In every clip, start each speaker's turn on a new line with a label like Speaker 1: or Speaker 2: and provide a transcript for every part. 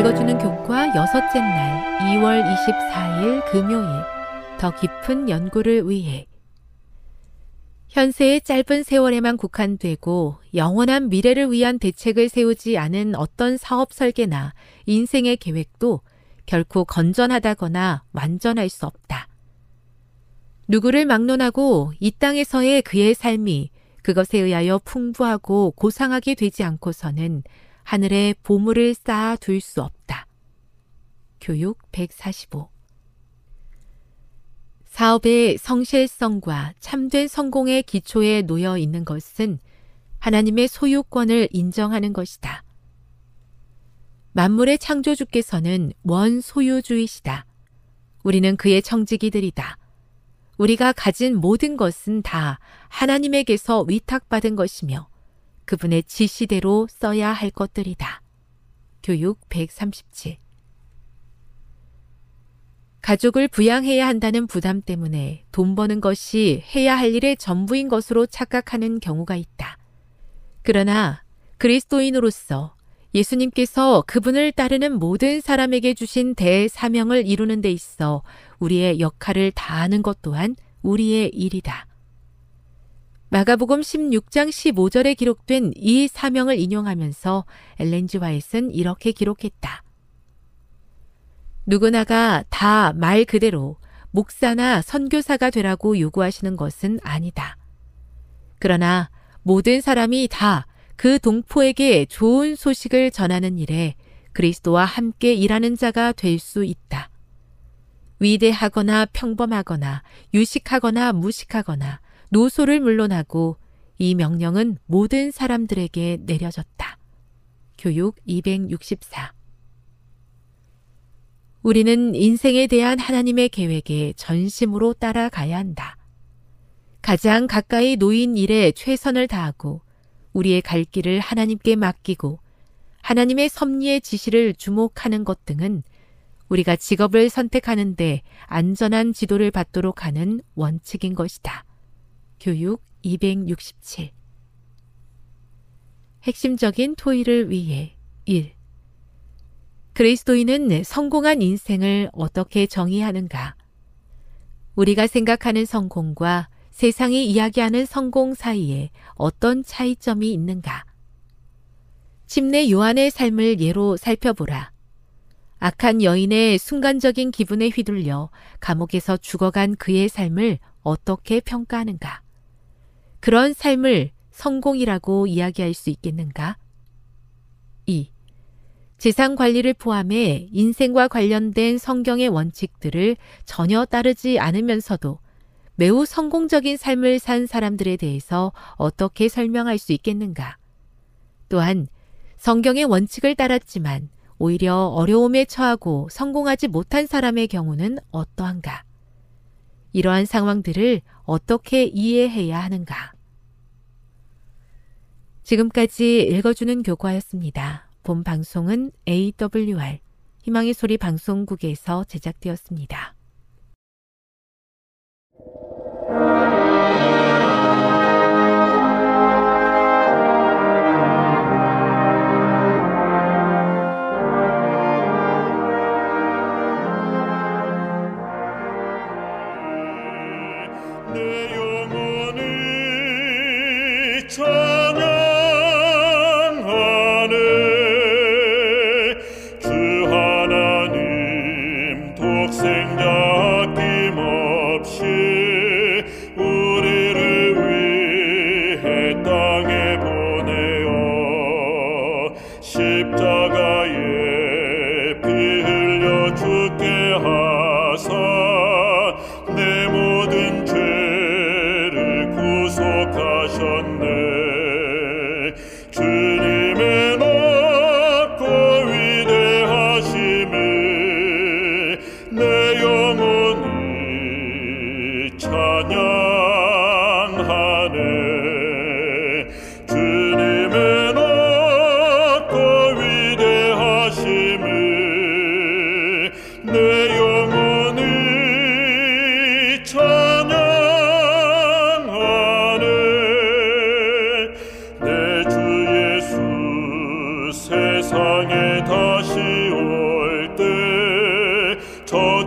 Speaker 1: 읽어주는 교과 여섯째 날 2월 24일 금요일 더 깊은 연구를 위해 현세의 짧은 세월에만 국한되고 영원한 미래를 위한 대책을 세우지 않은 어떤 사업 설계나 인생의 계획도 결코 건전하다거나 완전할 수 없다. 누구를 막론하고 이 땅에서의 그의 삶이 그것에 의하여 풍부하고 고상하게 되지 않고서는 하늘에 보물을 쌓아 둘 수 없다. 교육 145 사업의 성실성과 참된 성공의 기초에 놓여 있는 것은 하나님의 소유권을 인정하는 것이다. 만물의 창조주께서는 원 소유주이시다. 우리는 그의 청지기들이다. 우리가 가진 모든 것은 다 하나님에게서 위탁받은 것이며 그분의 지시대로 써야 할 것들이다. 교육 137 가족을 부양해야 한다는 부담 때문에 돈 버는 것이 해야 할 일의 전부인 것으로 착각하는 경우가 있다. 그러나 그리스도인으로서 예수님께서 그분을 따르는 모든 사람에게 주신 대사명을 이루는 데 있어 우리의 역할을 다하는 것 또한 우리의 일이다. 마가복음 16장 15절에 기록된 이 사명을 인용하면서 엘렌지 와이슨 이렇게 기록했다. 누구나가 다 말 그대로 목사나 선교사가 되라고 요구하시는 것은 아니다. 그러나 모든 사람이 다 그 동포에게 좋은 소식을 전하는 일에 그리스도와 함께 일하는 자가 될 수 있다. 위대하거나 평범하거나 유식하거나 무식하거나 노소를 물론하고 이 명령은 모든 사람들에게 내려졌다. 교육 264 우리는 인생에 대한 하나님의 계획에 전심으로 따라가야 한다. 가장 가까이 놓인 일에 최선을 다하고 우리의 갈 길을 하나님께 맡기고 하나님의 섭리의 지시를 주목하는 것 등은 우리가 직업을 선택하는데 안전한 지도를 받도록 하는 원칙인 것이다. 교육 267 핵심적인 토의를 위해 1. 그리스도인은 성공한 인생을 어떻게 정의하는가? 우리가 생각하는 성공과 세상이 이야기하는 성공 사이에 어떤 차이점이 있는가? 침례 요한의 삶을 예로 살펴보라.
Speaker 2: 악한 여인의 순간적인 기분에 휘둘려 감옥에서 죽어간 그의 삶을 어떻게 평가하는가? 그런 삶을 성공이라고 이야기할 수 있겠는가? 2. 재산 관리를 포함해 인생과 관련된 성경의 원칙들을 전혀 따르지 않으면서도 매우 성공적인 삶을 산 사람들에 대해서 어떻게 설명할 수 있겠는가? 또한 성경의 원칙을 따랐지만 오히려 어려움에 처하고 성공하지 못한 사람의 경우는 어떠한가? 이러한 상황들을 어떻게 이해해야 하는가? 지금까지 읽어주는 교과였습니다. 본 방송은 AWR 희망의 소리 방송국에서 제작되었습니다.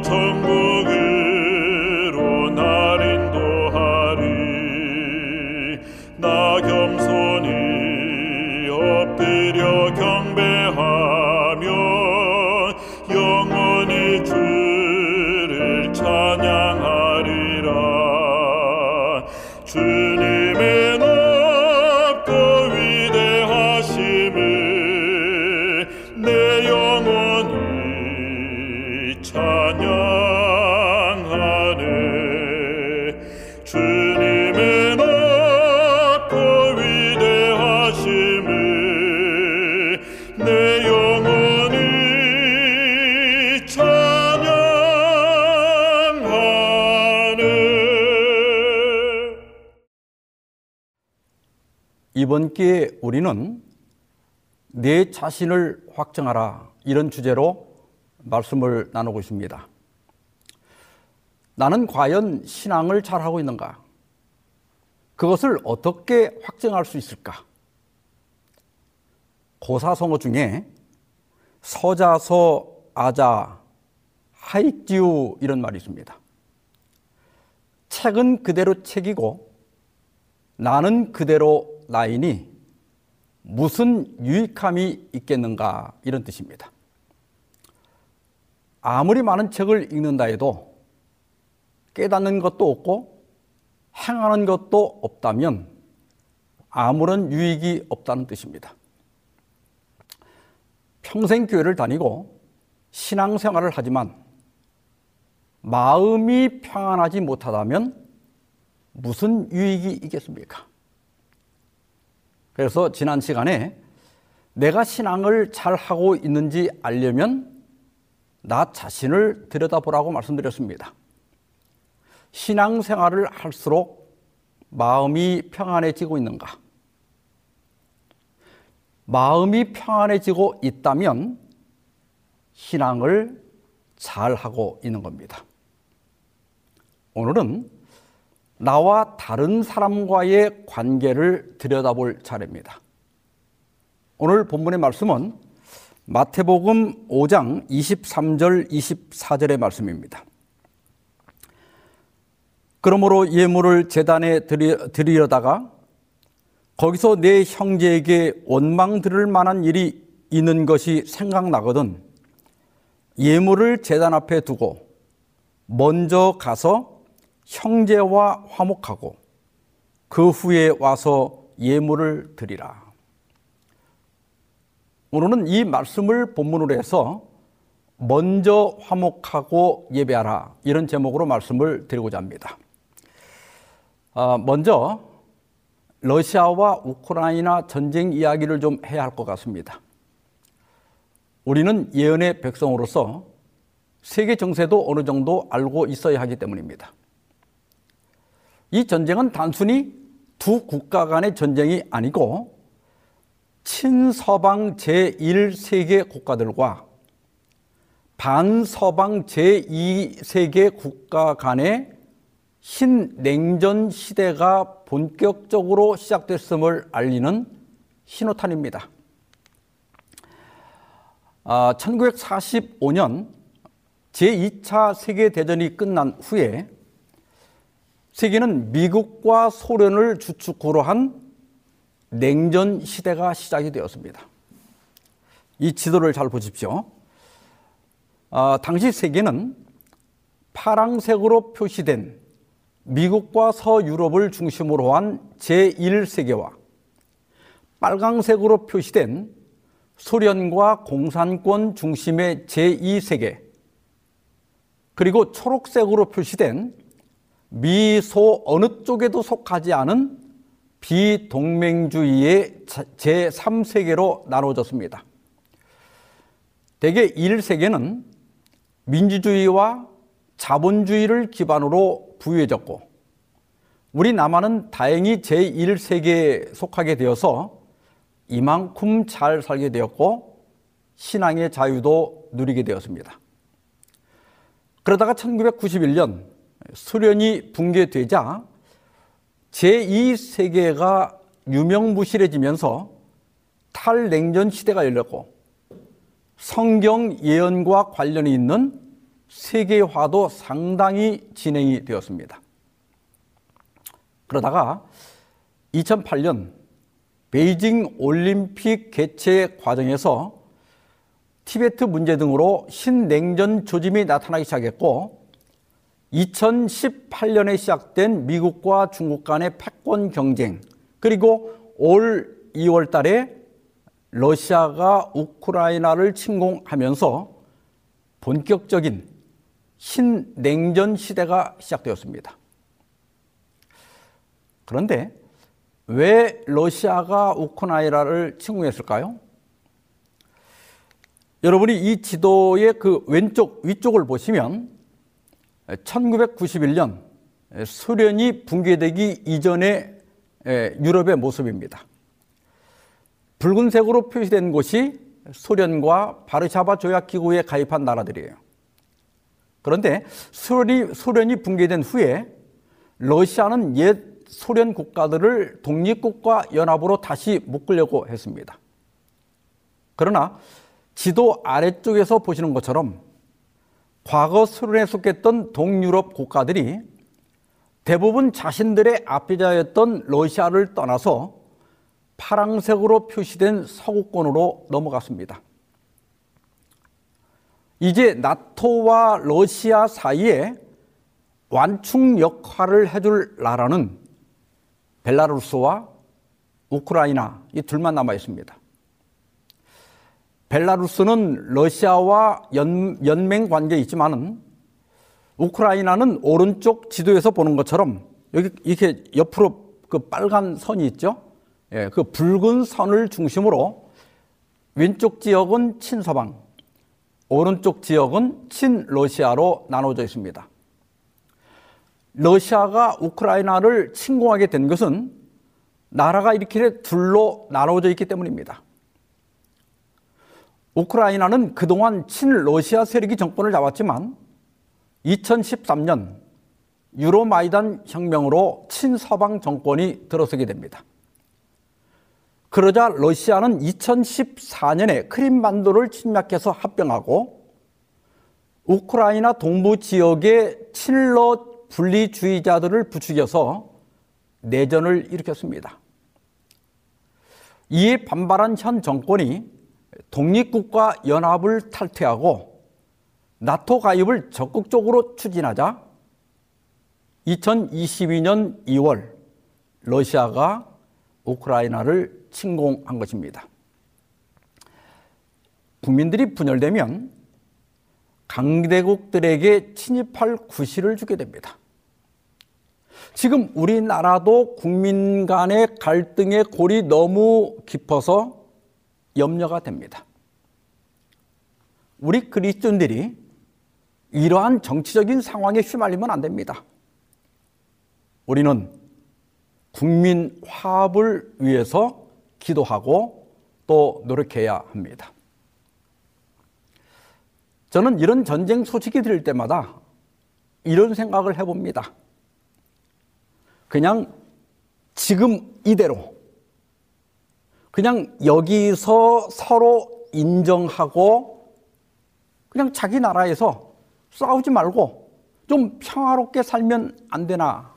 Speaker 2: 천국으로 날 인도하리.
Speaker 3: 나 겸손히 엎드려 경배 이번 기회에 우리는 내 자신을 확정하라 이런 주제로 말씀을 나누고 있습니다. 나는 과연 신앙을 잘하고 있는가? 그것을 어떻게 확정할 수 있을까? 고사성어 중에 서자서, 아자, 하익지우 이런 말이 있습니다. 책은 그대로 책이고 나는 그대로 라인이 무슨 유익함이 있겠는가 이런 뜻입니다. 아무리 많은 책을 읽는다 해도 깨닫는 것도 없고 행하는 것도 없다면 아무런 유익이 없다는 뜻입니다. 평생 교회를 다니고 신앙생활을 하지만 마음이 평안하지 못하다면 무슨 유익이 있겠습니까? 그래서 지난 시간에 내가 신앙을 잘 하고 있는지 알려면 나 자신을 들여다보라고 말씀드렸습니다. 신앙 생활을 할수록 마음이 평안해지고 있는가? 마음이 평안해지고 있다면 신앙을 잘 하고 있는 겁니다. 오늘은 나와 다른 사람과의 관계를 들여다볼 차례입니다. 오늘 본문의 말씀은 마태복음 5장 23절 24절의 말씀입니다. 그러므로 예물을 재단에 드리려다가 거기서 내 형제에게 원망 들을 만한 일이 있는 것이 생각나거든 예물을 재단 앞에 두고 먼저 가서 형제와 화목하고 그 후에 와서 예물을 드리라. 오늘은 이 말씀을 본문으로 해서 먼저 화목하고 예배하라 이런 제목으로 말씀을 드리고자 합니다. 아, 먼저 러시아와 우크라이나 전쟁 이야기를 좀 해야 할 것 같습니다. 우리는 예언의 백성으로서 세계 정세도 어느 정도 알고 있어야 하기 때문입니다. 이 전쟁은 단순히 두 국가 간의 전쟁이 아니고 친서방 제1세계 국가들과 반서방 제2세계 국가 간의 신냉전 시대가 본격적으로 시작됐음을 알리는 신호탄입니다. 아, 1945년 제2차 세계대전이 끝난 후에 세계는 미국과 소련을 주축으로 한 냉전 시대가 시작이 되었습니다. 이 지도를 잘 보십시오. 아, 당시 세계는 파랑색으로 표시된 미국과 서유럽을 중심으로 한 제1세계와 빨강색으로 표시된 소련과 공산권 중심의 제2세계 그리고 초록색으로 표시된 미소 어느 쪽에도 속하지 않은 비동맹주의의 제3세계로 나눠졌습니다. 대개 1세계는 민주주의와 자본주의를 기반으로 부유해졌고 우리 남한은 다행히 제1세계에 속하게 되어서 이만큼 잘 살게 되었고 신앙의 자유도 누리게 되었습니다. 그러다가 1991년 소련이 붕괴되자 제2세계가 유명무실해지면서 탈냉전 시대가 열렸고 성경 예언과 관련이 있는 세계화도 상당히 진행이 되었습니다. 그러다가 2008년 베이징 올림픽 개최 과정에서 티베트 문제 등으로 신냉전 조짐이 나타나기 시작했고 2018년에 시작된 미국과 중국 간의 패권 경쟁 그리고 올 2월 달에 러시아가 우크라이나를 침공하면서 본격적인 신냉전 시대가 시작되었습니다. 그런데 왜 러시아가 우크라이나를 침공했을까요? 여러분이 이 지도의 그 왼쪽 위쪽을 보시면 1991년 소련이 붕괴되기 이전의 유럽의 모습입니다. 붉은색으로 표시된 곳이 소련과 바르샤바 조약 기구에 가입한 나라들이에요. 그런데 소련이, 소련이 붕괴된 후에 러시아는 옛 소련 국가들을 독립국가 연합으로 다시 묶으려고 했습니다. 그러나 지도 아래쪽에서 보시는 것처럼 과거 소련에 속했던 동유럽 국가들이 대부분 자신들의 앞비자였던 러시아를 떠나서 파랑색으로 표시된 서구권으로 넘어갔습니다. 이제 나토와 러시아 사이에 완충 역할을 해줄 나라는 벨라루스와 우크라이나 이 둘만 남아 있습니다. 벨라루스는 러시아와 연, 연맹 관계에 있지만은 우크라이나는 오른쪽 지도에서 보는 것처럼 여기 이렇게 옆으로 그 빨간 선이 있죠. 예, 그 붉은 선을 중심으로 왼쪽 지역은 친서방, 오른쪽 지역은 친러시아로 나눠져 있습니다. 러시아가 우크라이나를 침공하게 된 것은 나라가 이렇게 둘로 나눠져 있기 때문입니다. 우크라이나는 그동안 친러시아 세력이 정권을 잡았지만 2013년 유로마이단 혁명으로 친서방 정권이 들어서게 됩니다. 그러자 러시아는 2014년에 크림반도를 침략해서 합병하고 우크라이나 동부 지역의 친러 분리주의자들을 부추겨서 내전을 일으켰습니다. 이에 반발한 현 정권이 독립국가 연합을 탈퇴하고 나토 가입을 적극적으로 추진하자 2022년 2월 러시아가 우크라이나를 침공한 것입니다. 국민들이 분열되면 강대국들에게 침입할 구실을 주게 됩니다. 지금 우리나라도 국민 간의 갈등의 골이 너무 깊어서 염려가 됩니다. 우리 그리스도인들이 이러한 정치적인 상황에 휘말리면 안 됩니다. 우리는 국민 화합을 위해서 기도하고 또 노력해야 합니다. 저는 이런 전쟁 소식이 들릴 때마다 이런 생각을 해봅니다. 그냥 지금 이대로 그냥 여기서 서로 인정하고 그냥 자기 나라에서 싸우지 말고 좀 평화롭게 살면 안 되나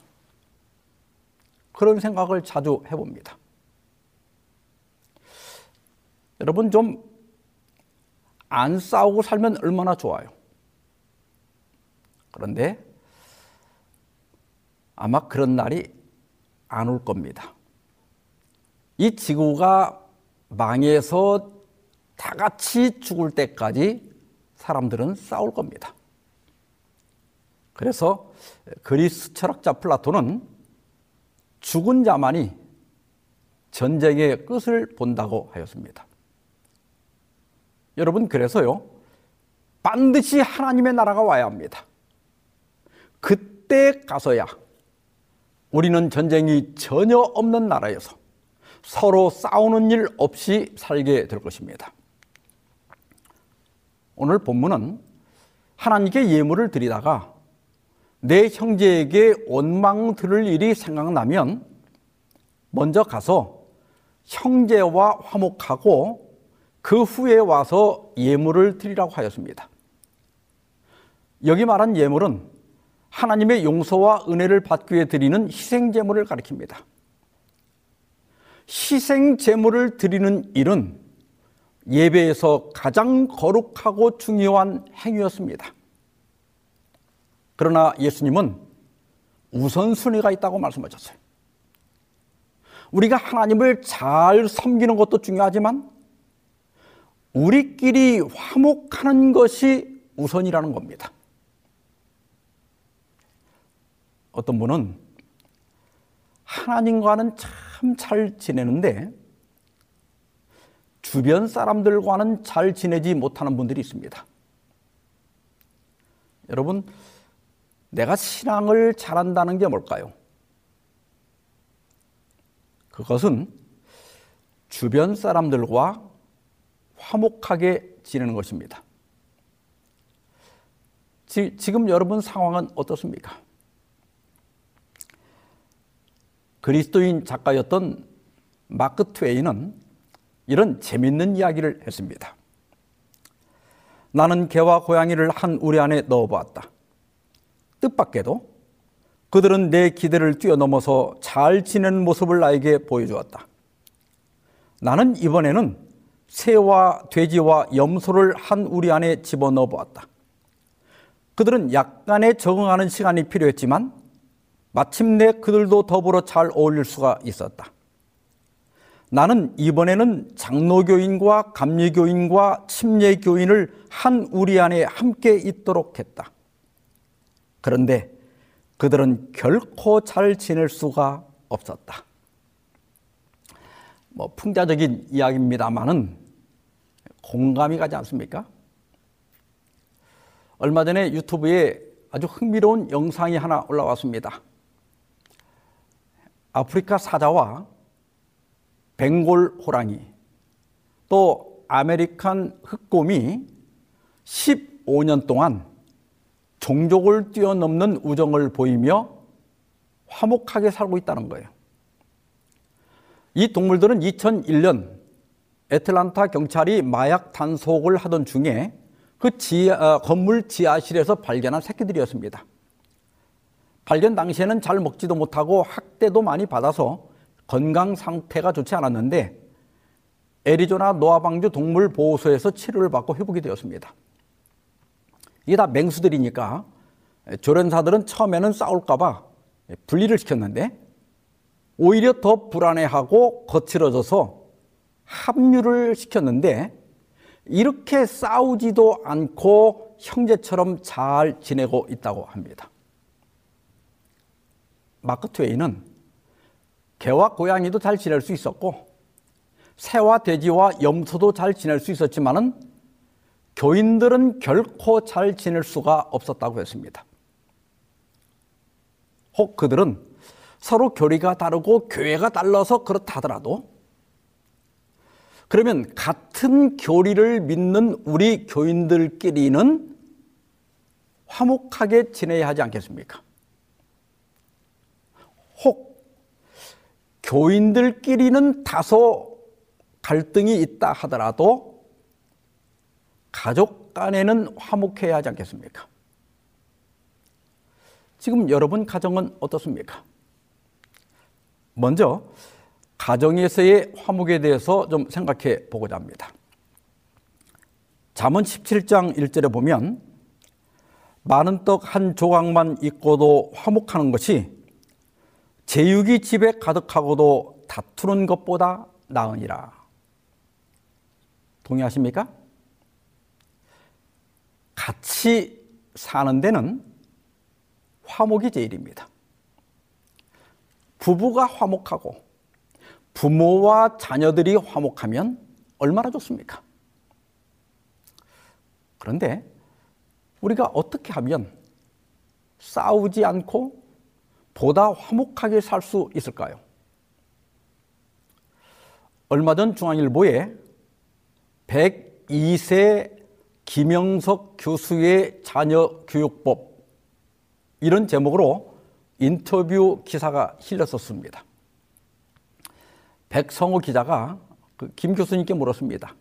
Speaker 3: 그런 생각을 자주 해봅니다. 여러분 좀 안 싸우고 살면 얼마나 좋아요. 그런데 아마 그런 날이 안 올 겁니다. 이 지구가 망해서 다 같이 죽을 때까지 사람들은 싸울 겁니다. 그래서 그리스 철학자 플라톤은 죽은 자만이 전쟁의 끝을 본다고 하였습니다. 여러분, 그래서요, 반드시 하나님의 나라가 와야 합니다. 그때 가서야 우리는 전쟁이 전혀 없는 나라에서 서로 싸우는 일 없이 살게 될 것입니다. 오늘 본문은 하나님께 예물을 드리다가 내 형제에게 원망 들을 일이 생각나면 먼저 가서 형제와 화목하고 그 후에 와서 예물을 드리라고 하였습니다. 여기 말한 예물은 하나님의 용서와 은혜를 받기 위해 드리는 희생 제물을 가리킵니다. 희생 제물을 드리는 일은 예배에서 가장 거룩하고 중요한 행위였습니다. 그러나 예수님은 우선순위가 있다고 말씀하셨어요. 우리가 하나님을 잘 섬기는 것도 중요하지만 우리끼리 화목하는 것이 우선이라는 겁니다. 어떤 분은 하나님과는 참 잘 지내는데 주변 사람들과는 잘 지내지 못하는 분들이 있습니다. 여러분, 내가 신앙을 잘한다는 게 뭘까요? 그것은 주변 사람들과 화목하게 지내는 것입니다. 지, 지금 여러분 상황은 어떻습니까? 그리스도인 작가였던 마크 트웨이는 이런 재밌는 이야기를 했습니다. 나는 개와 고양이를 한 우리 안에 넣어보았다. 뜻밖에도 그들은 내 기대를 뛰어넘어서 잘 지내는 모습을 나에게 보여주었다. 나는 이번에는 새와 돼지와 염소를 한 우리 안에 집어넣어 보았다. 그들은 약간의 적응하는 시간이 필요했지만 마침내 그들도 더불어 잘 어울릴 수가 있었다. 나는 이번에는 장로교인과 감리교인과 침례교인을 한 우리 안에 함께 있도록 했다. 그런데 그들은 결코 잘 지낼 수가 없었다. 뭐 풍자적인 이야기입니다만은 공감이 가지 않습니까? 얼마 전에 유튜브에 아주 흥미로운 영상이 하나 올라왔습니다. 아프리카 사자와 벵골 호랑이 또 아메리칸 흑곰이 15년 동안 종족을 뛰어넘는 우정을 보이며 화목하게 살고 있다는 거예요. 이 동물들은 2001년 애틀란타 경찰이 마약 단속을 하던 중에 그 지하, 어, 건물 지하실에서 발견한 새끼들이었습니다. 발견 당시에는 잘 먹지도 못하고 학대도 많이 받아서 건강 상태가 좋지 않았는데 애리조나 노아방주 동물보호소에서 치료를 받고 회복이 되었습니다. 이게 다 맹수들이니까 조련사들은 처음에는 싸울까봐 분리를 시켰는데 오히려 더 불안해하고 거칠어져서 합류를 시켰는데 이렇게 싸우지도 않고 형제처럼 잘 지내고 있다고 합니다. 마크 트웨이는 개와 고양이도 잘 지낼 수 있었고 새와 돼지와 염소도 잘 지낼 수 있었지만은 교인들은 결코 잘 지낼 수가 없었다고 했습니다. 혹 그들은 서로 교리가 다르고 교회가 달라서 그렇다더라도 그러면 같은 교리를 믿는 우리 교인들끼리는 화목하게 지내야 하지 않겠습니까? 혹 교인들끼리는 다소 갈등이 있다 하더라도 가족 간에는 화목해야 하지 않겠습니까? 지금 여러분 가정은 어떻습니까? 먼저 가정에서의 화목에 대해서 좀 생각해 보고자 합니다. 잠언 17장 1절에 보면 많은 떡 한 조각만 있고도 화목하는 것이 제육이 집에 가득하고도 다투는 것보다 나으니라. 동의하십니까? 같이 사는 데는 화목이 제일입니다. 부부가 화목하고 부모와 자녀들이 화목하면 얼마나 좋습니까? 그런데 우리가 어떻게 하면 싸우지 않고 보다 화목하게 살 수 있을까요? 얼마 전 중앙일보에 102세 김영석 교수의 자녀 교육법 이런 제목으로 인터뷰 기사가 실렸었습니다. 백성호 기자가 그김 교수님께 물었습니다.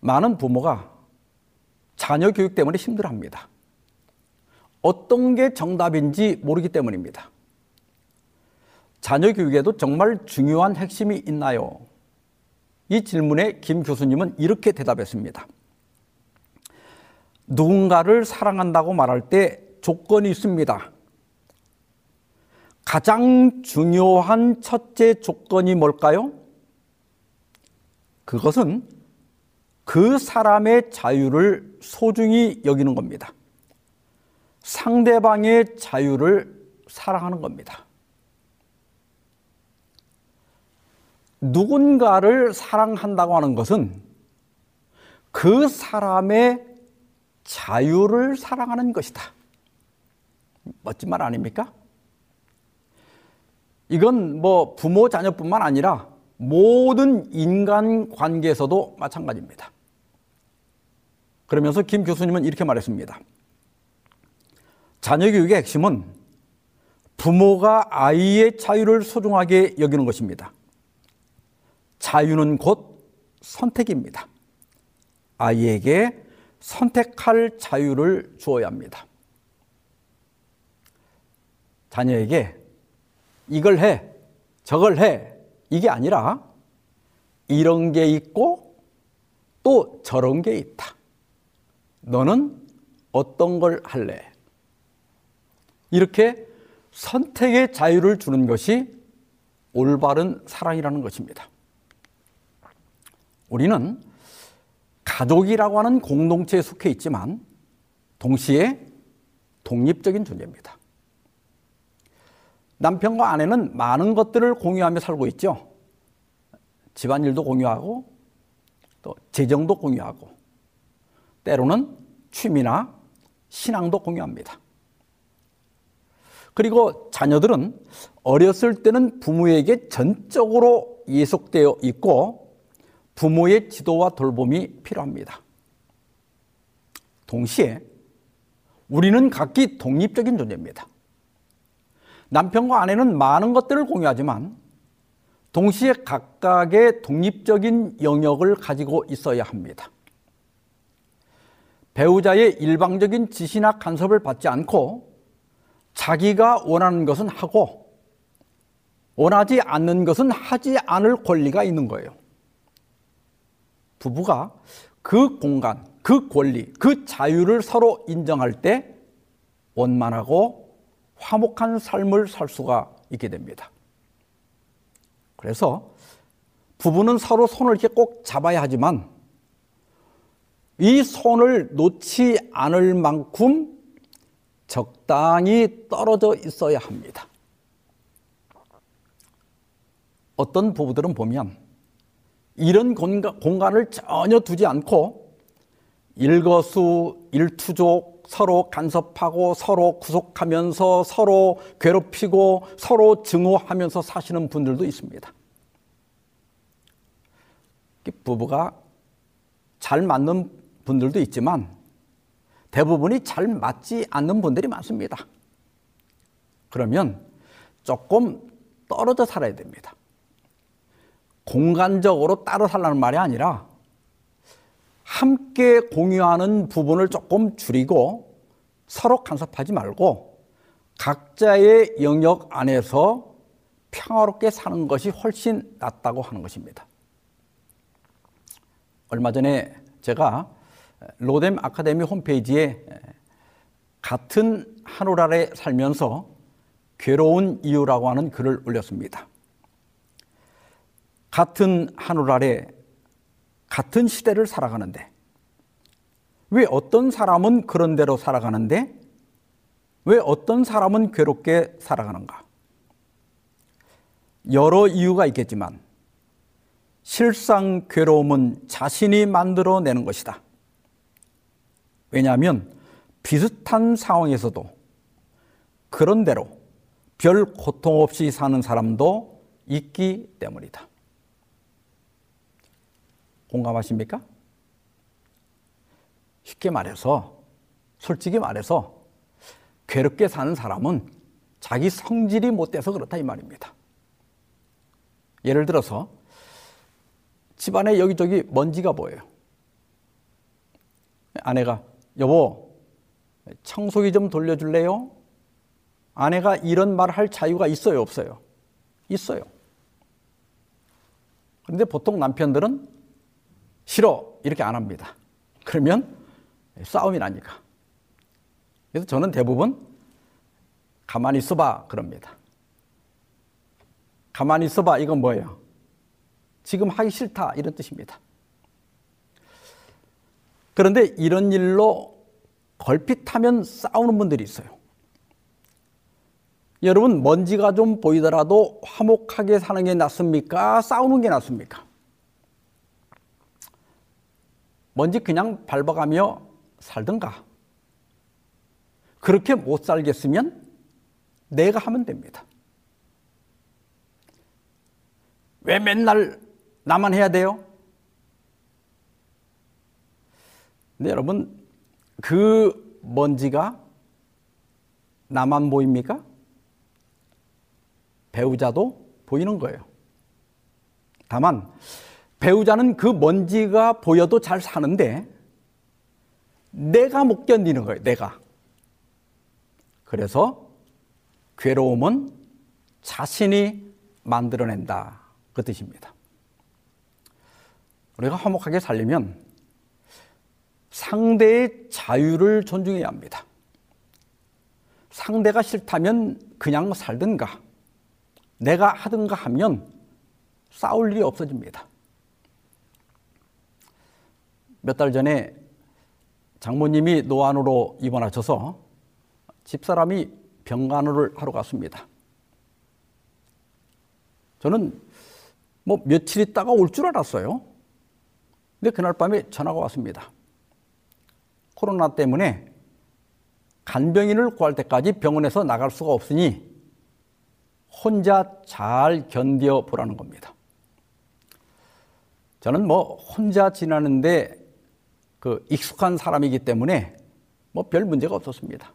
Speaker 3: 많은 부모가 자녀 교육 때문에 힘들어합니다. 어떤 게 정답인지 모르기 때문입니다. 자녀 교육에도 정말 중요한 핵심이 있나요? 이 질문에 김 교수님은 이렇게 대답했습니다. 누군가를 사랑한다고 말할 때 조건이 있습니다. 가장 중요한 첫째 조건이 뭘까요? 그것은 그 사람의 자유를 소중히 여기는 겁니다. 상대방의 자유를 사랑하는 겁니다. 누군가를 사랑한다고 하는 것은 그 사람의 자유를 사랑하는 것이다. 멋진 말 아닙니까? 이건 뭐 부모 자녀뿐만 아니라 모든 인간 관계에서도 마찬가지입니다. 그러면서 김 교수님은 이렇게 말했습니다. 자녀 교육의 핵심은 부모가 아이의 자유를 소중하게 여기는 것입니다. 자유는 곧 선택입니다. 아이에게 선택할 자유를 주어야 합니다. 자녀에게 이걸 해, 저걸 해, 이게 아니라 이런 게 있고 또 저런 게 있다. 너는 어떤 걸 할래? 이렇게 선택의 자유를 주는 것이 올바른 사랑이라는 것입니다. 우리는 가족이라고 하는 공동체에 속해 있지만 동시에 독립적인 존재입니다. 남편과 아내는 많은 것들을 공유하며 살고 있죠. 집안일도 공유하고 또 재정도 공유하고 때로는 취미나 신앙도 공유합니다. 그리고 자녀들은 어렸을 때는 부모에게 전적으로 예속되어 있고 부모의 지도와 돌봄이 필요합니다. 동시에 우리는 각기 독립적인 존재입니다. 남편과 아내는 많은 것들을 공유하지만 동시에 각각의 독립적인 영역을 가지고 있어야 합니다. 배우자의 일방적인 지시나 간섭을 받지 않고 자기가 원하는 것은 하고 원하지 않는 것은 하지 않을 권리가 있는 거예요. 부부가 그 공간, 그 권리, 그 자유를 서로 인정할 때 원만하고 화목한 삶을 살 수가 있게 됩니다. 그래서 부부는 서로 손을 이렇게 꼭 잡아야 하지만 이 손을 놓지 않을 만큼 적당히 떨어져 있어야 합니다. 어떤 부부들은 보면 이런 공간 을 전혀 두지 않고 일거수 일투족 서로 간섭하고 서로 구속하면서 서로 괴롭히고 서로 증오하면서 사시는 분들도 있습니다. 부부가 잘 맞는 분들도 있지만 대부분이 잘 맞지 않는 분들이 많습니다. 그러면 조금 떨어져 살아야 됩니다. 공간적으로 따로 살라는 말이 아니라 함께 공유하는 부분을 조금 줄이고 서로 간섭하지 말고 각자의 영역 안에서 평화롭게 사는 것이 훨씬 낫다고 하는 것입니다. 얼마 전에 제가 로뎀 아카데미 홈페이지에 같은 하늘 아래 살면서 괴로운 이유라고 하는 글을 올렸습니다. 같은 하늘 아래 같은 시대를 살아가는데 왜 어떤 사람은 그런 대로 살아가는데 왜 어떤 사람은 괴롭게 살아가는가? 여러 이유가 있겠지만 실상 괴로움은 자신이 만들어내는 것이다. 왜냐하면 비슷한 상황에서도 그런 대로 별 고통 없이 사는 사람도 있기 때문이다. 공감하십니까? 쉽게 말해서, 솔직히 말해서, 괴롭게 사는 사람은 자기 성질이 못 돼서 그렇다 이 말입니다. 예를 들어서, 집안에 여기저기 먼지가 보여요. 아내가, 여보, 청소기 좀 돌려줄래요? 아내가 이런 말 할 자유가 있어요, 없어요? 있어요. 그런데 보통 남편들은 싫어 이렇게 안 합니다. 그러면 싸움이 나니까. 그래서 저는 대부분 가만히 있어봐 그럽니다. 가만히 있어봐 이건 뭐예요? 지금 하기 싫다 이런 뜻입니다. 그런데 이런 일로 걸핏하면 싸우는 분들이 있어요. 여러분 먼지가 좀 보이더라도 화목하게 사는 게 낫습니까? 싸우는 게 낫습니까? 먼지 그냥 밟아가며 살든가. 그렇게 못 살겠으면 내가 하면 됩니다. 왜 맨날 나만 해야 돼요? 근데 여러분, 그 먼지가 나만 보입니까? 배우자도 보이는 거예요. 다만, 배우자는 그 먼지가 보여도 잘 사는데 내가 못 견디는 거예요, 내가. 그래서 괴로움은 자신이 만들어낸다. 그 뜻입니다. 우리가 화목하게 살려면 상대의 자유를 존중해야 합니다. 상대가 싫다면 그냥 살든가, 내가 하든가 하면 싸울 일이 없어집니다. 몇 달 전에 장모님이 노안으로 입원하셔서 집사람이 병간호를 하러 갔습니다. 저는 뭐 며칠 있다가 올 줄 알았어요. 근데 그날 밤에 전화가 왔습니다. 코로나 때문에 간병인을 구할 때까지 병원에서 나갈 수가 없으니 혼자 잘 견뎌 보라는 겁니다. 저는 뭐 혼자 지나는데 그 익숙한 사람이기 때문에 뭐 별 문제가 없었습니다.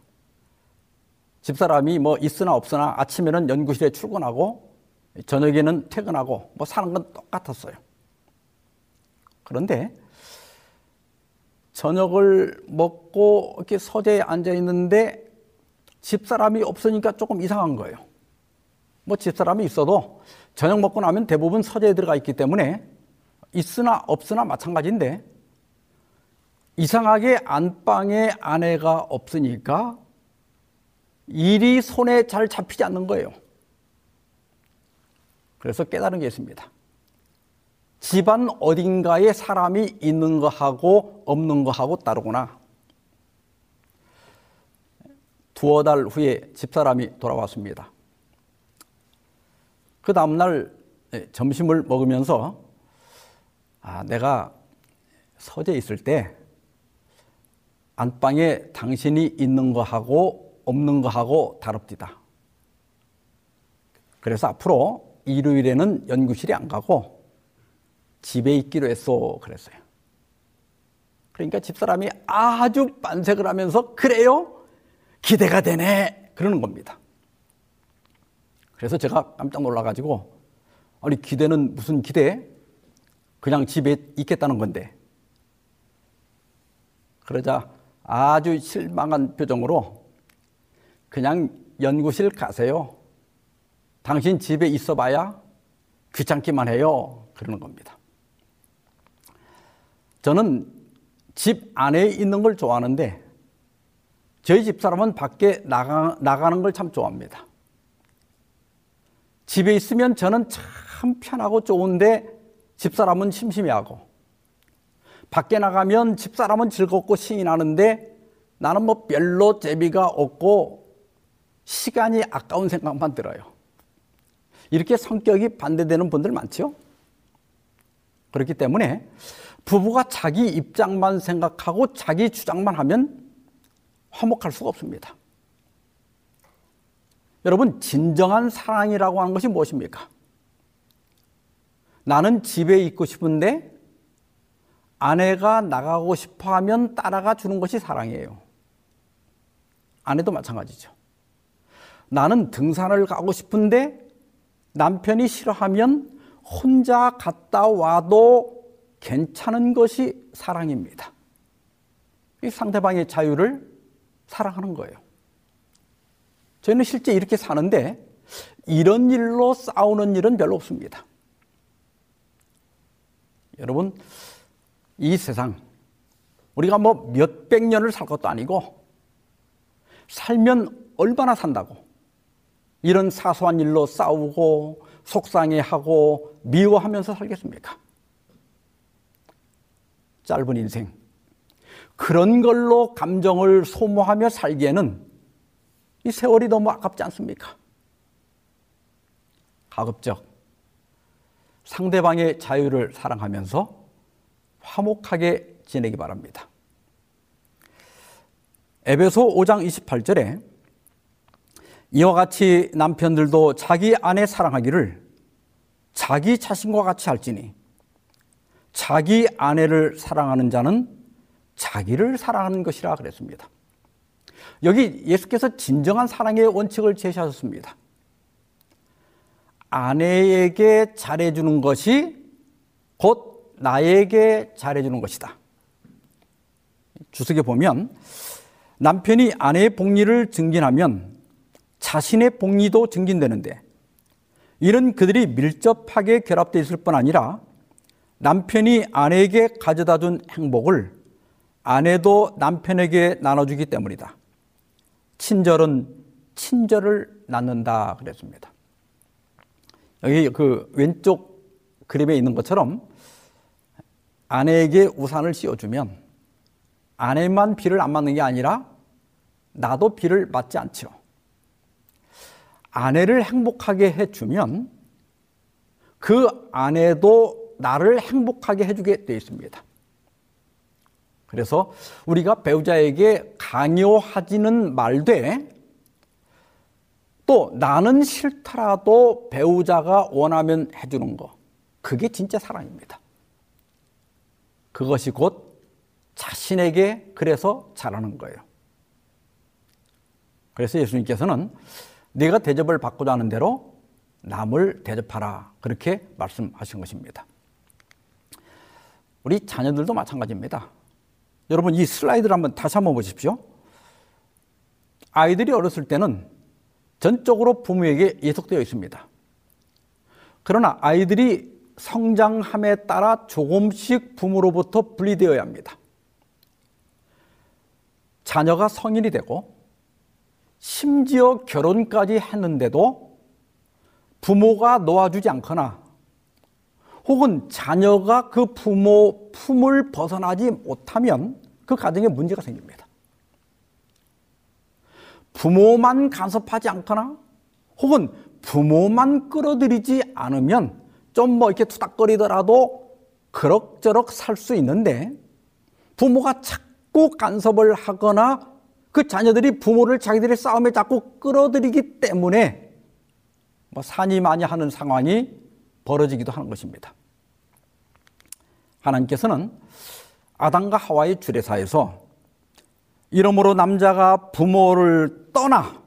Speaker 3: 집사람이 뭐 있으나 없으나 아침에는 연구실에 출근하고 저녁에는 퇴근하고 뭐 사는 건 똑같았어요. 그런데 저녁을 먹고 이렇게 서재에 앉아 있는데 집사람이 없으니까 조금 이상한 거예요. 뭐 집사람이 있어도 저녁 먹고 나면 대부분 서재에 들어가 있기 때문에 있으나 없으나 마찬가지인데 이상하게 안방에 아내가 없으니까 일이 손에 잘 잡히지 않는 거예요. 그래서 깨달은 게 있습니다. 집안 어딘가에 사람이 있는 거하고 없는 거하고 다르구나. 두어 달 후에 집사람이 돌아왔습니다. 그 다음날 점심을 먹으면서 아, 내가 서재 있을 때 안방에 당신이 있는 거하고 없는 거하고 다릅디다. 그래서 앞으로 일요일에는 연구실에 안 가고 집에 있기로 했어. 그랬어요. 그러니까 집사람이 아주 반색을 하면서 그래요? 기대가 되네. 그러는 겁니다. 그래서 제가 깜짝 놀라가지고 아니 기대는 무슨 기대? 그냥 집에 있겠다는 건데. 그러자 아주 실망한 표정으로 그냥 연구실 가세요. 당신 집에 있어 봐야 귀찮기만 해요. 그러는 겁니다. 저는 집 안에 있는 걸 좋아하는데 저희 집 사람은 밖에 나가, 나가는 걸 참 좋아합니다. 집에 있으면 저는 참 편하고 좋은데 집 사람은 심심해하고 밖에 나가면 집 사람은 즐겁고 신이 나는데 나는 뭐 별로 재미가 없고 시간이 아까운 생각만 들어요. 이렇게 성격이 반대되는 분들 많죠? 그렇기 때문에 부부가 자기 입장만 생각하고 자기 주장만 하면 화목할 수가 없습니다. 여러분, 진정한 사랑이라고 하는 것이 무엇입니까? 나는 집에 있고 싶은데 아내가 나가고 싶어 하면 따라가 주는 것이 사랑이에요. 아내도 마찬가지죠. 나는 등산을 가고 싶은데 남편이 싫어하면 혼자 갔다 와도 괜찮은 것이 사랑입니다. 상대방의 자유를 사랑하는 거예요. 저희는 실제 이렇게 사는데 이런 일로 싸우는 일은 별로 없습니다. 여러분, 이 세상, 우리가 뭐 몇백 년을 살 것도 아니고, 살면 얼마나 산다고. 이런 사소한 일로 싸우고, 속상해하고, 미워하면서 살겠습니까? 짧은 인생. 그런 걸로 감정을 소모하며 살기에는 이 세월이 너무 아깝지 않습니까? 가급적 상대방의 자유를 사랑하면서 화목하게 지내기 바랍니다. 에베소 5장 28절에 이와 같이 남편들도 자기 아내 사랑하기를 자기 자신과 같이 할지니 자기 아내를 사랑하는 자는 자기를 사랑하는 것이라 그랬습니다. 여기 예수께서 진정한 사랑의 원칙을 제시하셨습니다. 아내에게 잘해주는 것이 곧 나에게 잘해주는 것이다. 주석에 보면 남편이 아내의 복리를 증진하면 자신의 복리도 증진되는데 이런 그들이 밀접하게 결합되어 있을 뿐 아니라 남편이 아내에게 가져다 준 행복을 아내도 남편에게 나눠주기 때문이다. 친절은 친절을 낳는다 그랬습니다. 여기 그 왼쪽 그림에 있는 것처럼 아내에게 우산을 씌워주면 아내만 비를 안 맞는 게 아니라 나도 비를 맞지 않죠. 아내를 행복하게 해주면 그 아내도 나를 행복하게 해주게 되어 있습니다. 그래서 우리가 배우자에게 강요하지는 말되 또 나는 싫더라도 배우자가 원하면 해주는 거. 그게 진짜 사랑입니다. 그것이 곧 자신에게 그래서 잘하는 거예요. 그래서 예수님께서는 네가 대접을 받고자 하는 대로 남을 대접하라. 그렇게 말씀하신 것입니다. 우리 자녀들도 마찬가지입니다. 여러분 이 슬라이드를 한번 다시 한번 보십시오. 아이들이 어렸을 때는 전적으로 부모에게 예속되어 있습니다. 그러나 아이들이 성장함에 따라 조금씩 부모로부터 분리되어야 합니다. 자녀가 성인이 되고 심지어 결혼까지 했는데도 부모가 놓아주지 않거나 혹은 자녀가 그 부모 품을 벗어나지 못하면 그 가정에 문제가 생깁니다. 부모만 간섭하지 않거나 혹은 부모만 끌어들이지 않으면 좀 뭐 이렇게 투닥거리더라도 그럭저럭 살 수 있는데 부모가 자꾸 간섭을 하거나 그 자녀들이 부모를 자기들의 싸움에 자꾸 끌어들이기 때문에 뭐 산이 많이 하는 상황이 벌어지기도 하는 것입니다. 하나님께서는 아담과 하와의 주례사에서 이러므로 남자가 부모를 떠나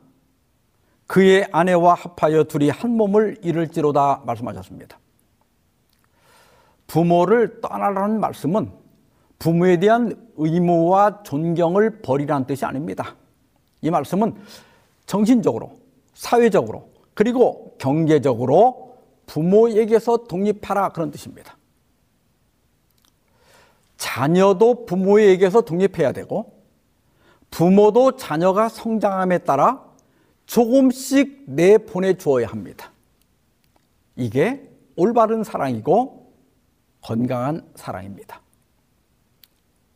Speaker 3: 그의 아내와 합하여 둘이 한 몸을 이룰지로다 말씀하셨습니다. 부모를 떠나라는 말씀은 부모에 대한 의무와 존경을 버리라는 뜻이 아닙니다. 이 말씀은 정신적으로, 사회적으로, 그리고 경제적으로 부모에게서 독립하라 그런 뜻입니다. 자녀도 부모에게서 독립해야 되고 부모도 자녀가 성장함에 따라 조금씩 내보내 주어야 합니다. 이게 올바른 사랑이고 건강한 사랑입니다.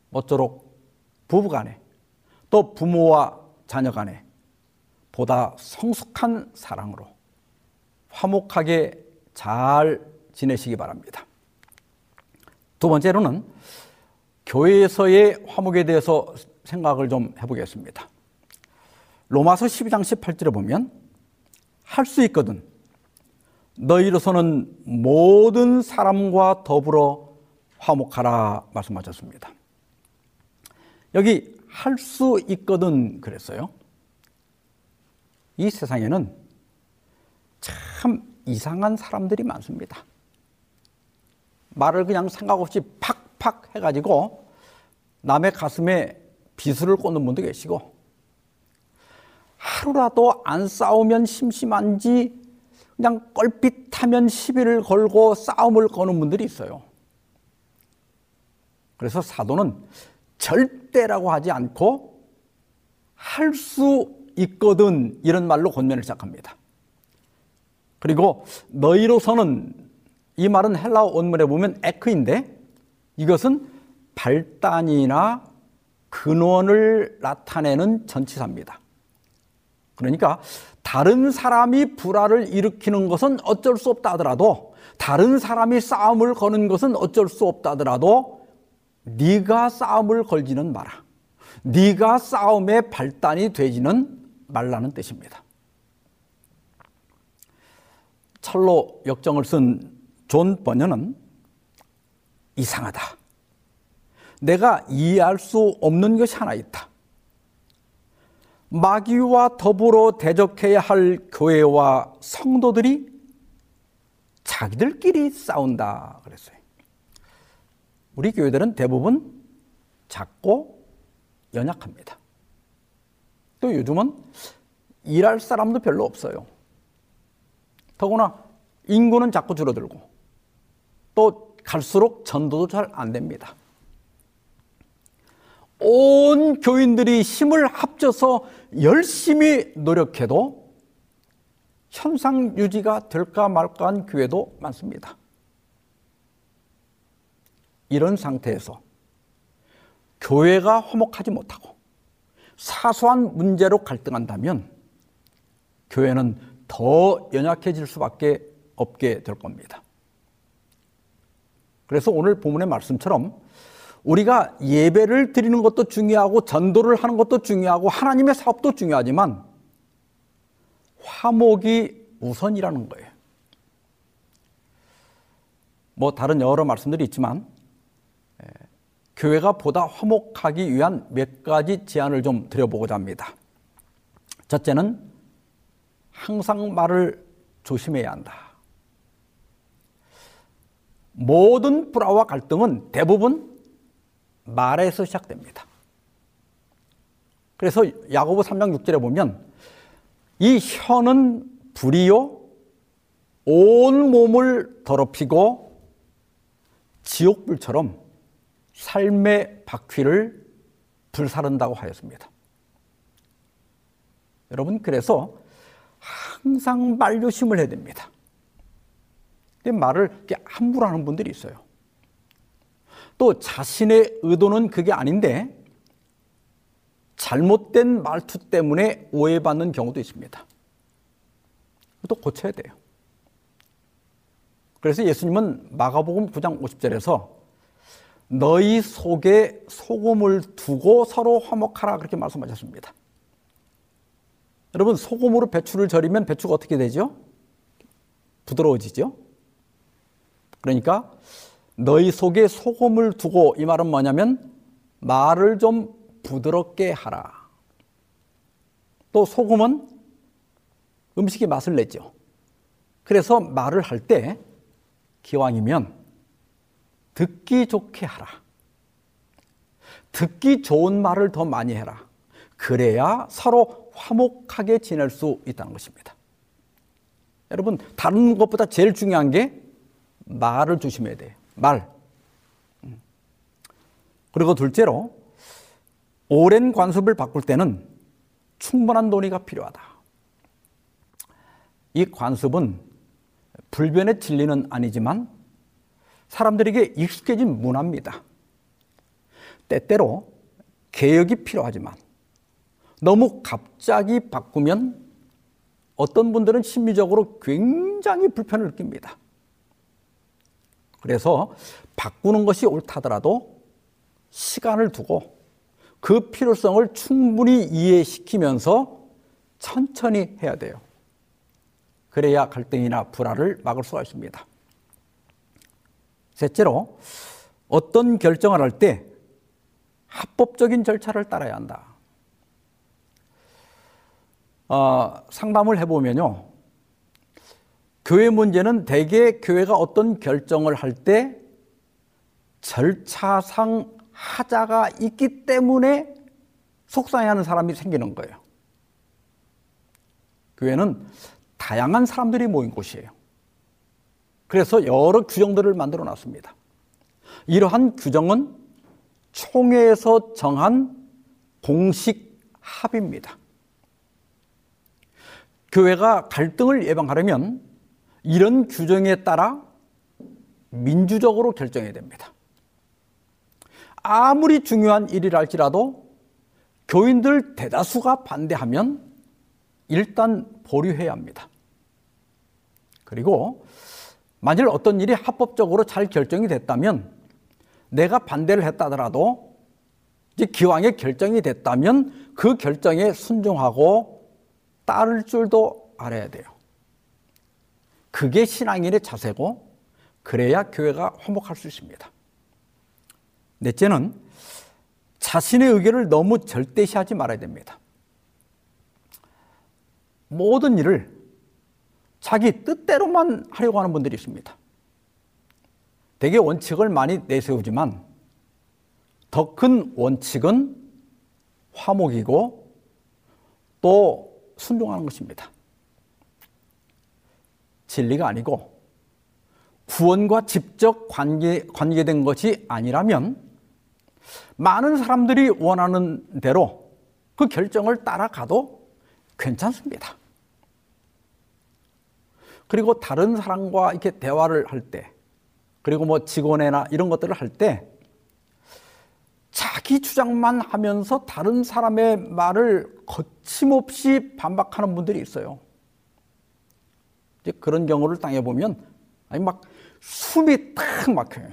Speaker 3: 모쪼록 부부 간에 또 부모와 자녀 간에 보다 성숙한 사랑으로 화목하게 잘 지내시기 바랍니다. 두 번째로는 교회에서의 화목에 대해서 생각을 좀 해보겠습니다. 로마서 12장 18절에 보면 할 수 있거든 너희로서는 모든 사람과 더불어 화목하라 말씀하셨습니다. 여기 할 수 있거든 그랬어요. 이 세상에는 참 이상한 사람들이 많습니다. 말을 그냥 생각 없이 팍 팍 해가지고 남의 가슴에 비수를 꽂는 분도 계시고 하루라도 안 싸우면 심심한지 그냥 껄핏하면 시비를 걸고 싸움을 거는 분들이 있어요. 그래서 사도는 절대라고 하지 않고 할 수 있거든 이런 말로 권면을 시작합니다. 그리고 너희로서는 이 말은 헬라어 원문에 보면 에크인데 이것은 발단이나 근원을 나타내는 전치사입니다. 그러니까 다른 사람이 불화를 일으키는 것은 어쩔 수 없다 하더라도 다른 사람이 싸움을 거는 것은 어쩔 수 없다 하더라도 네가 싸움을 걸지는 마라. 네가 싸움의 발단이 되지는 말라는 뜻입니다. 천로역정을 쓴 존 번연은 이상하다. 내가 이해할 수 없는 것이 하나 있다. 마귀와 더불어 대적해야 할 교회와 성도들이 자기들끼리 싸운다 그랬어요. 우리 교회들은 대부분 작고 연약합니다. 또 요즘은 일할 사람도 별로 없어요. 더구나 인구는 자꾸 줄어들고 또 갈수록 전도도 잘 안 됩니다. 온 교인들이 힘을 합쳐서 열심히 노력해도 현상 유지가 될까 말까 한 교회도 많습니다. 이런 상태에서 교회가 화목하지 못하고 사소한 문제로 갈등한다면 교회는 더 연약해질 수밖에 없게 될 겁니다. 그래서 오늘 본문의 말씀처럼 우리가 예배를 드리는 것도 중요하고 전도를 하는 것도 중요하고 하나님의 사업도 중요하지만 화목이 우선이라는 거예요. 뭐 다른 여러 말씀들이 있지만 교회가 보다 화목하기 위한 몇 가지 제안을 좀 드려보고자 합니다. 첫째는 항상 말을 조심해야 한다. 모든 불화와 갈등은 대부분 말에서 시작됩니다. 그래서 야고보 3장 6절에 보면 이 혀는 불이요 온 몸을 더럽히고 지옥불처럼 삶의 바퀴를 불사른다고 하였습니다. 여러분, 그래서 항상 말조심을 해야 됩니다. 말을 함부로 하는 분들이 있어요. 또 자신의 의도는 그게 아닌데 잘못된 말투 때문에 오해받는 경우도 있습니다. 또 고쳐야 돼요. 그래서 예수님은 마가복음 9장 50절에서 너희 속에 소금을 두고 서로 화목하라 그렇게 말씀하셨습니다. 여러분 소금으로 배추를 절이면 배추가 어떻게 되죠? 부드러워지죠? 그러니까 너희 속에 소금을 두고 이 말은 뭐냐면 말을 좀 부드럽게 하라. 또 소금은 음식의 맛을 내죠. 그래서 말을 할 때 기왕이면 듣기 좋게 하라. 듣기 좋은 말을 더 많이 해라. 그래야 서로 화목하게 지낼 수 있다는 것입니다. 여러분, 다른 것보다 제일 중요한 게 말을 조심해야 돼요. 말. 음. 그리고 둘째로, 오랜 관습을 바꿀 때는 충분한 논의가 필요하다. 이 관습은 불변의 진리는 아니지만 사람들에게 익숙해진 문화입니다. 때때로 개혁이 필요하지만 너무 갑자기 바꾸면 어떤 분들은 심리적으로 굉장히 불편을 느낍니다. 그래서 바꾸는 것이 옳다더라도 시간을 두고 그 필요성을 충분히 이해시키면서 천천히 해야 돼요. 그래야 갈등이나 불화를 막을 수가 있습니다. 셋째로 어떤 결정을 할 때 합법적인 절차를 따라야 한다. 어, 상담을 해보면요. 교회 문제는 대개 교회가 어떤 결정을 할 때 절차상 하자가 있기 때문에 속상해하는 사람이 생기는 거예요. 교회는 다양한 사람들이 모인 곳이에요. 그래서 여러 규정들을 만들어 놨습니다. 이러한 규정은 총회에서 정한 공식 합입니다. 교회가 갈등을 예방하려면 이런 규정에 따라 민주적으로 결정해야 됩니다. 아무리 중요한 일이랄지라도 교인들 대다수가 반대하면 일단 보류해야 합니다. 그리고 만일 어떤 일이 합법적으로 잘 결정이 됐다면 내가 반대를 했다더라도 이제 기왕에 결정이 됐다면 그 결정에 순종하고 따를 줄도 알아야 돼요. 그게 신앙인의 자세고 그래야 교회가 화목할 수 있습니다. 넷째는 자신의 의견을 너무 절대시하지 말아야 됩니다. 모든 일을 자기 뜻대로만 하려고 하는 분들이 있습니다. 대개 원칙을 많이 내세우지만 더 큰 원칙은 화목이고 또 순종하는 것입니다. 진리가 아니고 구원과 직접 관계, 관계된 것이 아니라면 많은 사람들이 원하는 대로 그 결정을 따라가도 괜찮습니다. 그리고 다른 사람과 이렇게 대화를 할 때, 그리고 뭐 직원회나 이런 것들을 할 때, 자기 주장만 하면서 다른 사람의 말을 거침없이 반박하는 분들이 있어요. 그런 경우를 당해보면, 아니, 막 숨이 탁 막혀요.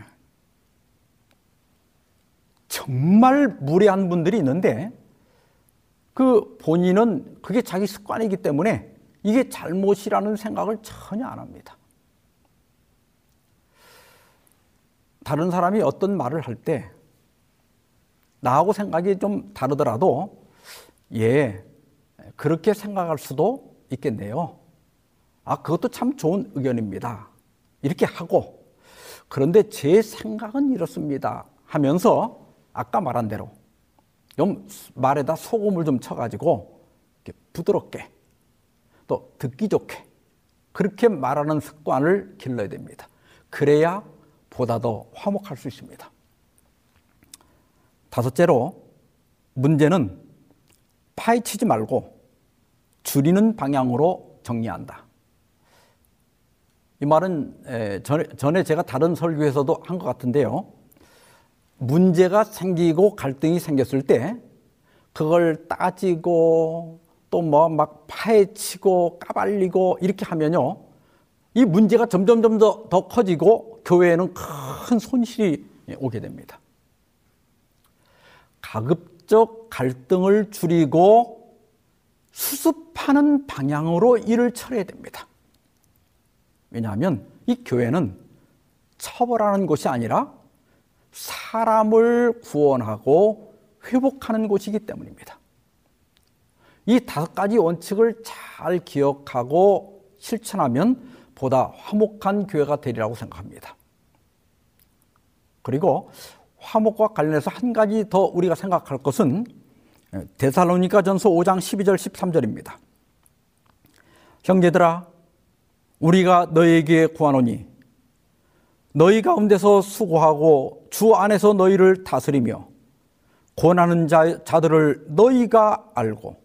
Speaker 3: 정말 무례한 분들이 있는데, 그 본인은 그게 자기 습관이기 때문에 이게 잘못이라는 생각을 전혀 안 합니다. 다른 사람이 어떤 말을 할 때 나하고 생각이 좀 다르더라도 예, 그렇게 생각할 수도 있겠네요. 아, 그것도 참 좋은 의견입니다. 이렇게 하고 그런데 제 생각은 이렇습니다. 하면서 아까 말한 대로 좀 말에다 소금을 좀 쳐가지고 부드럽게 또 듣기 좋게 그렇게 말하는 습관을 길러야 됩니다. 그래야 보다 더 화목할 수 있습니다. 다섯째로 문제는 파헤치지 말고 줄이는 방향으로 정리한다. 이 말은 전에 제가 다른 설교에서도 한 것 같은데요. 문제가 생기고 갈등이 생겼을 때 그걸 따지고 또 뭐 막 파헤치고 까발리고 이렇게 하면요. 이 문제가 점점 점 더, 더 커지고 교회에는 큰 손실이 오게 됩니다. 가급적 갈등을 줄이고 수습하는 방향으로 일을 처리해야 됩니다. 왜냐하면 이 교회는 처벌하는 곳이 아니라 사람을 구원하고 회복하는 곳이기 때문입니다. 이 다섯 가지 원칙을 잘 기억하고 실천하면 보다 화목한 교회가 되리라고 생각합니다. 그리고 화목과 관련해서 한 가지 더 우리가 생각할 것은 데살로니가 전서 5장 12절 13절입니다. 형제들아 우리가 너에게 구하노니 너희 가운데서 수고하고 주 안에서 너희를 다스리며 권하는 자, 자들을 너희가 알고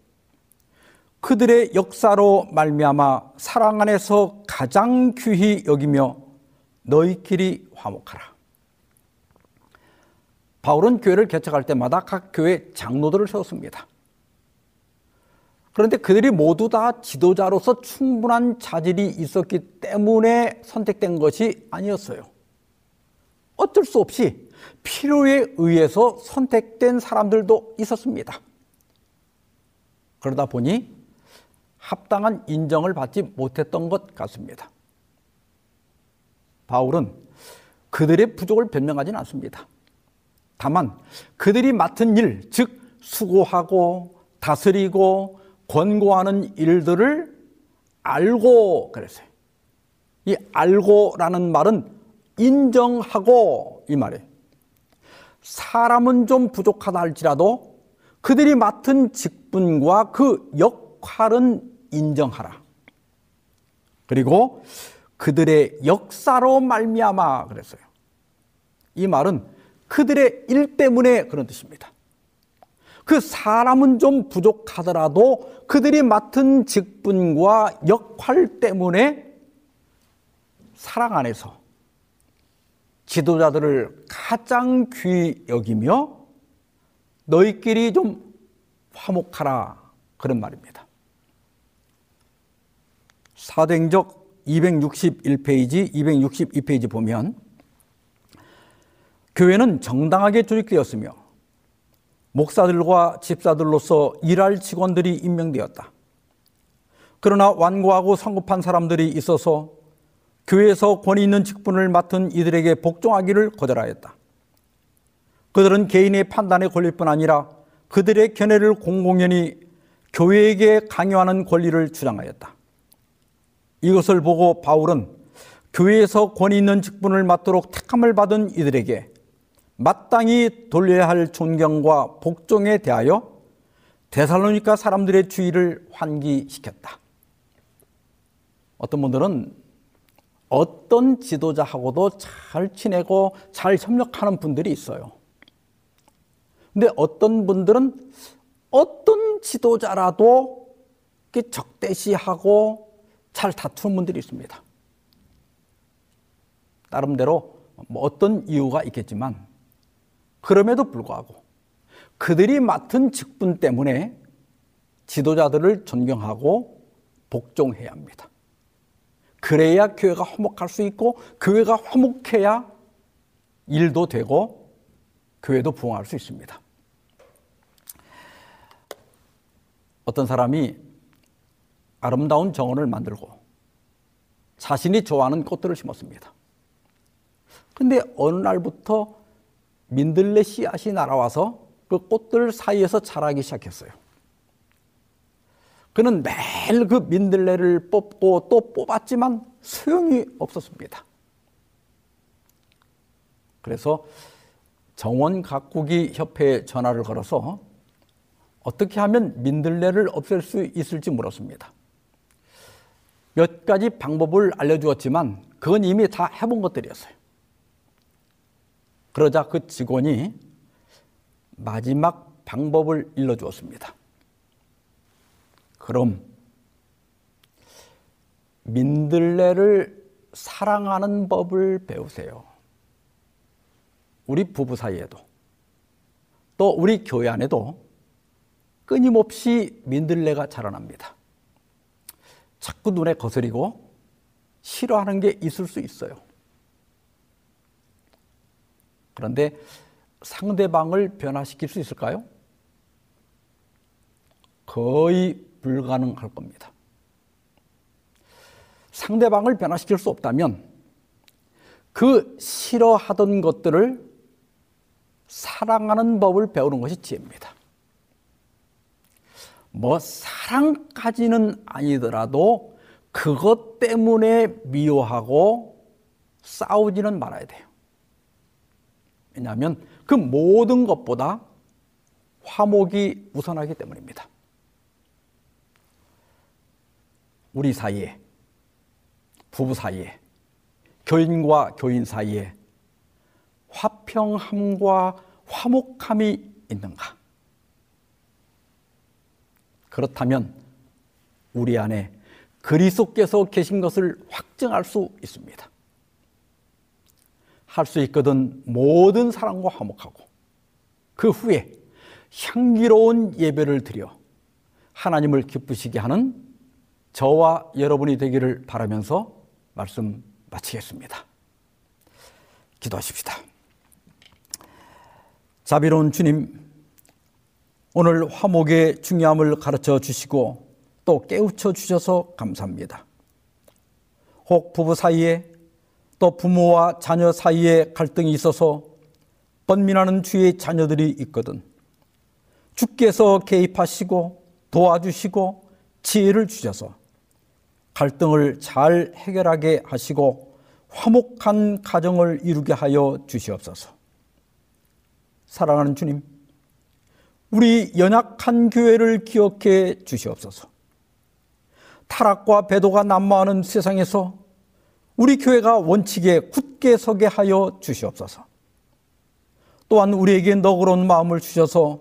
Speaker 3: 그들의 역사로 말미암아 사랑 안에서 가장 귀히 여기며 너희끼리 화목하라. 바울은 교회를 개척할 때마다 각 교회 장로들을 세웠습니다. 그런데 그들이 모두 다 지도자로서 충분한 자질이 있었기 때문에 선택된 것이 아니었어요. 어쩔 수 없이 필요에 의해서 선택된 사람들도 있었습니다. 그러다 보니 합당한 인정을 받지 못했던 것 같습니다. 바울은 그들의 부족을 변명하지는 않습니다. 다만 그들이 맡은 일, 즉 수고하고 다스리고 권고하는 일들을 알고 그랬어요. 이 알고라는 말은 인정하고 이 말이에요. 사람은 좀 부족하다 할지라도 그들이 맡은 직분과 그 역할은 인정하라. 그리고 그들의 역사로 말미암아 그랬어요. 이 말은 그들의 일 때문에 그런 뜻입니다. 그 사람은 좀 부족하더라도 그들이 맡은 직분과 역할 때문에 사랑 안에서 지도자들을 가장 귀히 여기며 너희끼리 좀 화목하라 그런 말입니다. 사도행적 261페이지, 262페이지 보면 교회는 정당하게 조직되었으며 목사들과 집사들로서 일할 직원들이 임명되었다. 그러나 완고하고 성급한 사람들이 있어서 교회에서 권위 있는 직분을 맡은 이들에게 복종하기를 거절하였다. 그들은 개인의 판단에 걸릴 뿐 아니라 그들의 견해를 공공연히 교회에게 강요하는 권리를 주장하였다. 이것을 보고 바울은 교회에서 권위 있는 직분을 맡도록 택함을 받은 이들에게 마땅히 돌려야 할 존경과 복종에 대하여 데살로니카 사람들의 주의를 환기시켰다. 어떤 분들은 어떤 지도자하고도 잘 지내고 잘 협력하는 분들이 있어요. 근데 어떤 분들은 어떤 지도자라도 적대시하고 잘 다투는 분들이 있습니다. 나름대로 뭐 어떤 이유가 있겠지만 그럼에도 불구하고 그들이 맡은 직분 때문에 지도자들을 존경하고 복종해야 합니다. 그래야 교회가 화목할 수 있고 교회가 화목해야 일도 되고 교회도 부흥할 수 있습니다. 어떤 사람이 아름다운 정원을 만들고 자신이 좋아하는 꽃들을 심었습니다. 근데 어느 날부터 민들레 씨앗이 날아와서 그 꽃들 사이에서 자라기 시작했어요. 그는 매일 그 민들레를 뽑고 또 뽑았지만 소용이 없었습니다. 그래서 정원 가꾸기 협회에 전화를 걸어서 어떻게 하면 민들레를 없앨 수 있을지 물었습니다. 몇 가지 방법을 알려주었지만 그건 이미 다 해본 것들이었어요. 그러자 그 직원이 마지막 방법을 일러주었습니다. 그럼 민들레를 사랑하는 법을 배우세요. 우리 부부 사이에도 또 우리 교회 안에도 끊임없이 민들레가 자라납니다. 자꾸 눈에 거스리고 싫어하는 게 있을 수 있어요. 그런데 상대방을 변화시킬 수 있을까요? 거의 불가능할 겁니다. 상대방을 변화시킬 수 없다면 그 싫어하던 것들을 사랑하는 법을 배우는 것이 지혜입니다. 뭐 사랑까지는 아니더라도 그것 때문에 미워하고 싸우지는 말아야 돼요. 왜냐하면 그 모든 것보다 화목이 우선하기 때문입니다. 우리 사이에, 부부 사이에, 교인과 교인 사이에 화평함과 화목함이 있는가? 그렇다면 우리 안에 그리스도께서 계신 것을 확증할 수 있습니다. 할 수 있거든 모든 사랑과 화목하고 그 후에 향기로운 예배를 드려 하나님을 기쁘시게 하는 저와 여러분이 되기를 바라면서 말씀 마치겠습니다. 기도하십시다. 자비로운 주님, 오늘 화목의 중요함을 가르쳐 주시고 또 깨우쳐 주셔서 감사합니다. 혹 부부 사이에 또 부모와 자녀 사이에 갈등이 있어서 번민하는 주의 자녀들이 있거든. 주께서 개입하시고 도와주시고 지혜를 주셔서 갈등을 잘 해결하게 하시고 화목한 가정을 이루게 하여 주시옵소서. 사랑하는 주님, 우리 연약한 교회를 기억해 주시옵소서. 타락과 배도가 난무하는 세상에서 우리 교회가 원칙에 굳게 서게 하여 주시옵소서. 또한 우리에게 너그러운 마음을 주셔서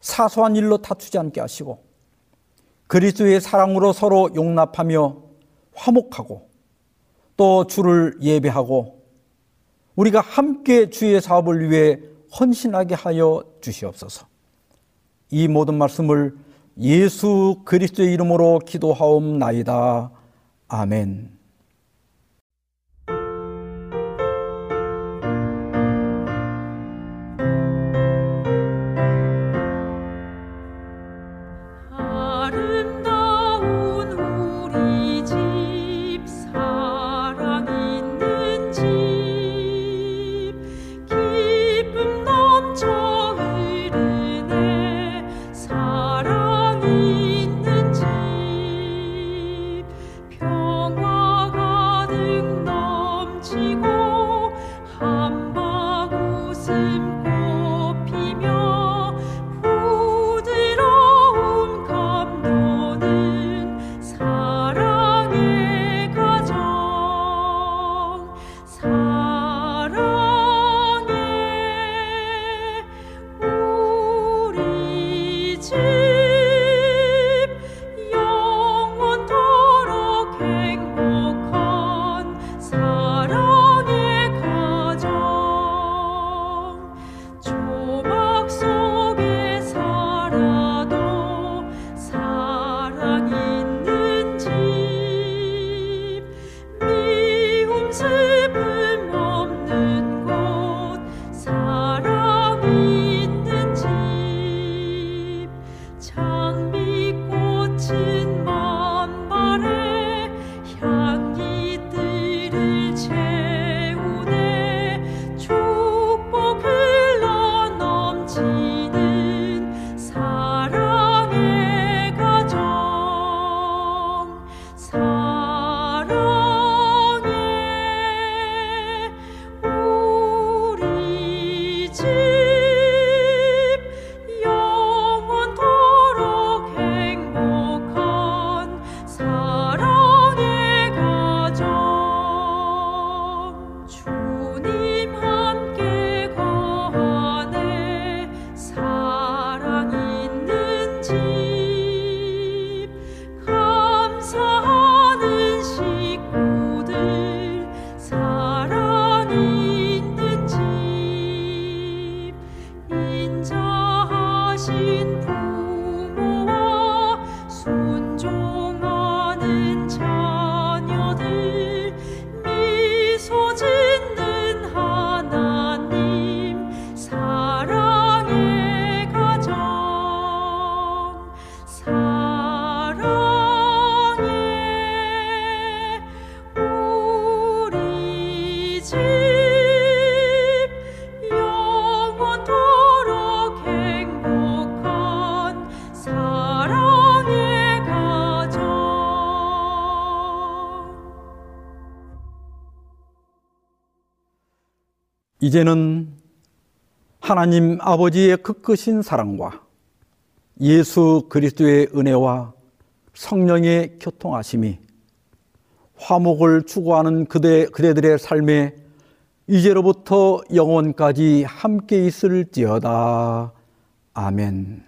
Speaker 3: 사소한 일로 다투지 않게 하시고 그리스도의 사랑으로 서로 용납하며 화목하고 또 주를 예배하고 우리가 함께 주의 사업을 위해 헌신하게 하여 주시옵소서. 이 모든 말씀을 예수 그리스도의 이름으로 기도하옵나이다. 아멘.
Speaker 2: 이제는 하나님 아버지의 극크신 사랑과 예수 그리스도의 은혜와 성령의 교통하심이 화목을 추구하는 그대, 그대들의 삶에 이제로부터 영원까지 함께 있을지어다. 아멘.